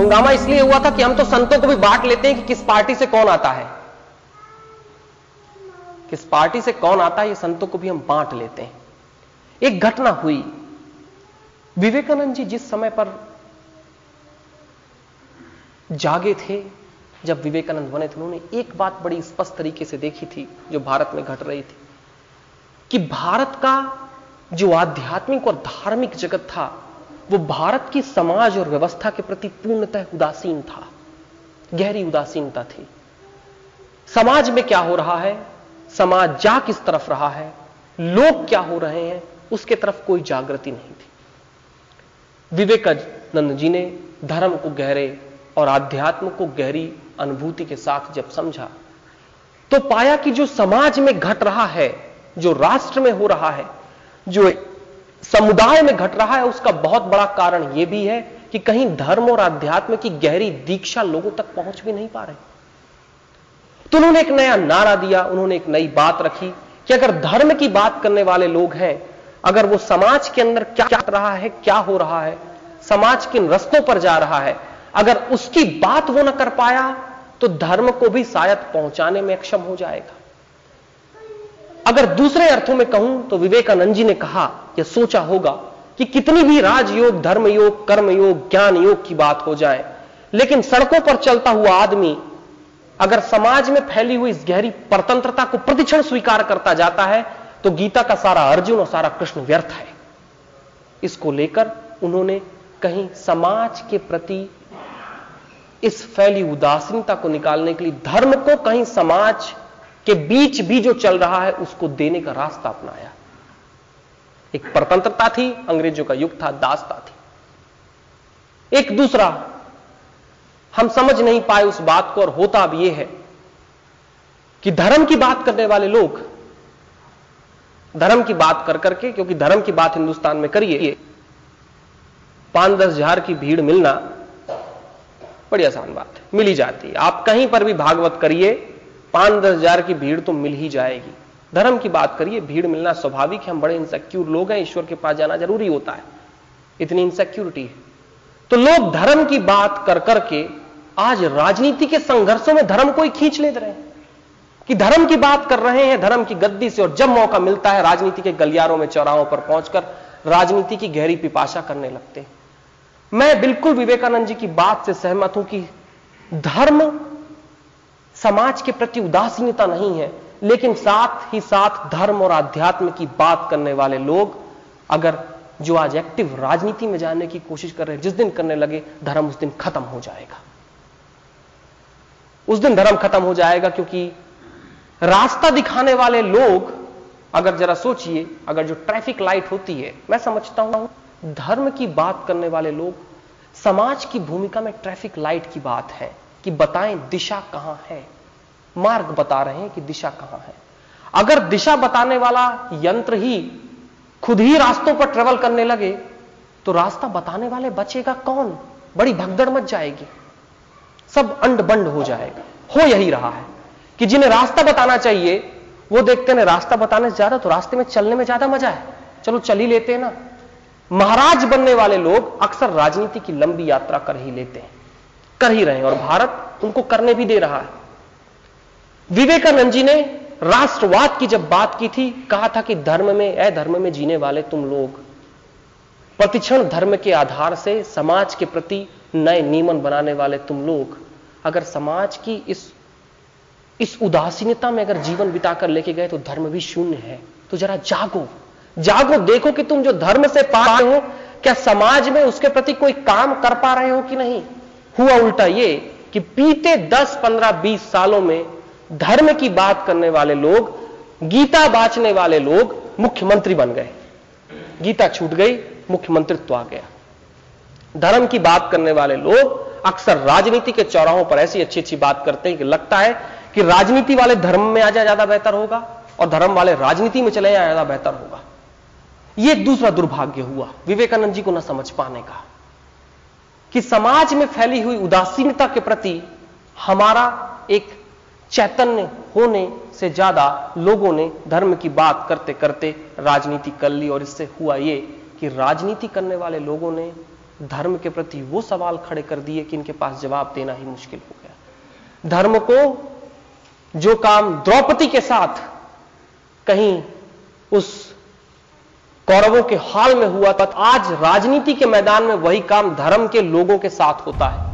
हंगामा इसलिए हुआ था कि हम तो संतों को भी बांट लेते हैं कि किस पार्टी से कौन आता है। किस पार्टी से कौन आता है, ये संतों को भी हम बांट लेते हैं। एक घटना हुई। विवेकानंद जी जिस समय पर जागे थे, जब विवेकानंद बने थे, उन्होंने एक बात बड़ी स्पष्ट तरीके से देखी थी, जो भारत में घट रही थी, कि भारत का जो आध्यात्मिक और धार्मिक जगत था वो भारत की समाज और व्यवस्था के प्रति पूर्णतः उदासीन था, गहरी उदासीनता थी। समाज में क्या हो रहा है? समाज जा किस तरफ़ रहा है? लोग क्या हो रहे हैं? उसके तरफ़ कोई जागृति नहीं थी। विवेकानंद जी ने धर्म को गहरे और आध्यात्म को गहरी अनुभूति के साथ जब समझा तो पाया कि जो समाज में घट रहा है, जो राष्ट्र में हो रहा है, जो समुदाय में घट रहा है, उसका बहुत बड़ा कारण यह भी है कि कहीं धर्म और आध्यात्म की गहरी दीक्षा लोगों तक पहुँच भी नहीं पा रहे। तो उन्होंने एक नया नारा दिया, उन्होंने एक नई बात रखी कि अगर धर्म की बात करने वाले लोग हैं, अगर वो समाज के अंदर क्या क्या रहा है, क्या हो रहा है, समाज किन रस्तों पर जा रहा है, अगर उसकी बात वो ना कर पाया तो धर्म को भी शायद पहुँचाने में अक्षम हो जाएगा। अगर दूसरे अर्थों में कहूँ तो विवेकानंद जी ने कहा या सोचा होगा कि कितनी भी राजयोग धर्म योग ज्ञान योग की बात हो जाए, लेकिन सड़कों पर चलता हुआ आदमी अगर समाज में फैली हुई इस गहरी परतंत्रता को प्रतिक्षण स्वीकार करता जाता है तो गीता का सारा अर्जुन और सारा कृष्ण व्यर्थ है। इसको लेकर उन्होंने कहीं समाज के प्रति इस फैली उदासीनता को निकालने के लिए, धर्म को कहीं समाज के बीच भी जो चल रहा है, उसको देने का रास्ता अपनाया। एक परतंत्रता थी, अंग्रेज़ों का युग था, दासता थी। एक दूसरा, हम समझ नहीं पाए उस बात को, और होता अब यह है कि धर्म की बात करने वाले लोग, धर्म की बात कर करके, क्योंकि धर्म की बात हिंदुस्तान में करिए पाँच दस हज़ार की भीड़ मिलना बड़ी आसान बात है, मिली जाती है। आप कहीं पर भी भागवत करिए पाँच दस हज़ार की भीड़ तो मिल ही जाएगी। धर्म की बात करिए, भीड़ मिलना स्वाभाविक है, हम बड़े इंसेक्यूर लोग हैं, ईश्वर के पास जाना ज़रूरी होता है। इतनी इंसेक्यूरिटी है। तो लोग धर्म की बात कर करके आज राजनीति के संघर्षों में धर्म को ही खींच ले रहे हैं। कि धर्म की बात कर रहे हैं, धर्म की गद्दी से और जब मौका मिलता है, राजनीति के गलियारों में, चौराहों पर पहुंचकर राजनीति की गहरी पिपाशा करने लगते हैं। मैं बिल्कुल विवेकानंद जी की बात से सहमत हूँ कि धर्म समाज के प्रति उदासीनता नहीं है, लेकिन साथ ही साथ धर्म और आध्यात्म की बात करने वाले लोग अगर जो आज एक्टिव राजनीति में जाने की कोशिश कर रहे हैं, जिस दिन करने लगे, धर्म उस दिन खत्म हो जाएगा। उस दिन धर्म खत्म हो जाएगा क्योंकि रास्ता दिखाने वाले लोग, अगर जरा सोचिए, अगर जो ट्रैफ़िक लाइट होती है, मैं समझता हूँ, धर्म की बात करने वाले लोग, समाज की भूमिका में ट्रैफ़िक लाइट की बात है। कि बताएँ दिशा कहाँ है? मार्ग बता रहे हैं कि दिशा कहाँ है। अगर दिशा बताने वाला यंत्र ही खुद ही रास्तों पर ट्रेवल करने लगे तो रास्ता बताने वाले बचेगा कौन? बड़ी भगदड़ मच जाएगी। सब अंड बंड हो जाएगा। हो यही रहा है कि जिन्हें रास्ता बताना चाहिए, वो देखते हैं रास्ता बताने से ज़्यादा तो रास्ते में चलने में ज़्यादा मज़ा है। चलो चल ही लेते हैं ना। महाराज बनने वाले लोग अक्सर राजनीति की लंबी यात्रा कर ही लेते हैं। कर ही रहे हैं और भारत उनको करने भी दे रहा है। विवेकानंद जी ने राष्ट्रवाद की जब बात की थी, कहा था कि धर्म में अधर्म में जीने वाले तुम लोग, प्रतिक्षण धर्म के आधार से समाज के प्रति नए नियमन बनाने वाले तुम लोग, अगर समाज की इस इस उदासीनता में अगर जीवन बिताकर लेके गए तो धर्म भी शून्य है। तो जरा जागो जागो, देखो कि तुम जो धर्म से पा रहे हो, क्या समाज में उसके प्रति कोई काम कर पा रहे हो कि नहीं? हुआ उल्टा ये कि बीते 10, 15, 20 सालों में धर्म की बात करने वाले लोग गीता बांचने वाले लोग मुख्यमंत्री बन गए। गीता छूट गई मुख्यमंत्रित्व आ गया। धर्म की बात करने वाले लोग अक्सर राजनीति के चौराहों पर ऐसी अच्छी अच्छी बात करते हैं कि लगता है कि राजनीति वाले धर्म में आ जाए ज़्यादा बेहतर होगा और धर्म वाले राजनीति में चले जाए ज़्यादा बेहतर होगा। यह दूसरा दुर्भाग्य हुआ विवेकानंद जी को ना समझ पाने का। कि समाज में फैली हुई उदासीनता के प्रति हमारा एक चैतन्य होने से ज़्यादा लोगों ने धर्म की बात करते करते राजनीति कर ली और इससे हुआ यह कि राजनीति करने वाले लोगों ने धर्म के प्रति वो सवाल खड़े कर दिए कि इनके पास जवाब देना ही मुश्किल हो गया। धर्म को जो काम द्रौपदी के साथ कहीं उस कौरवों के हाल में हुआ था आज राजनीति के मैदान में वही काम धर्म के लोगों के साथ होता है।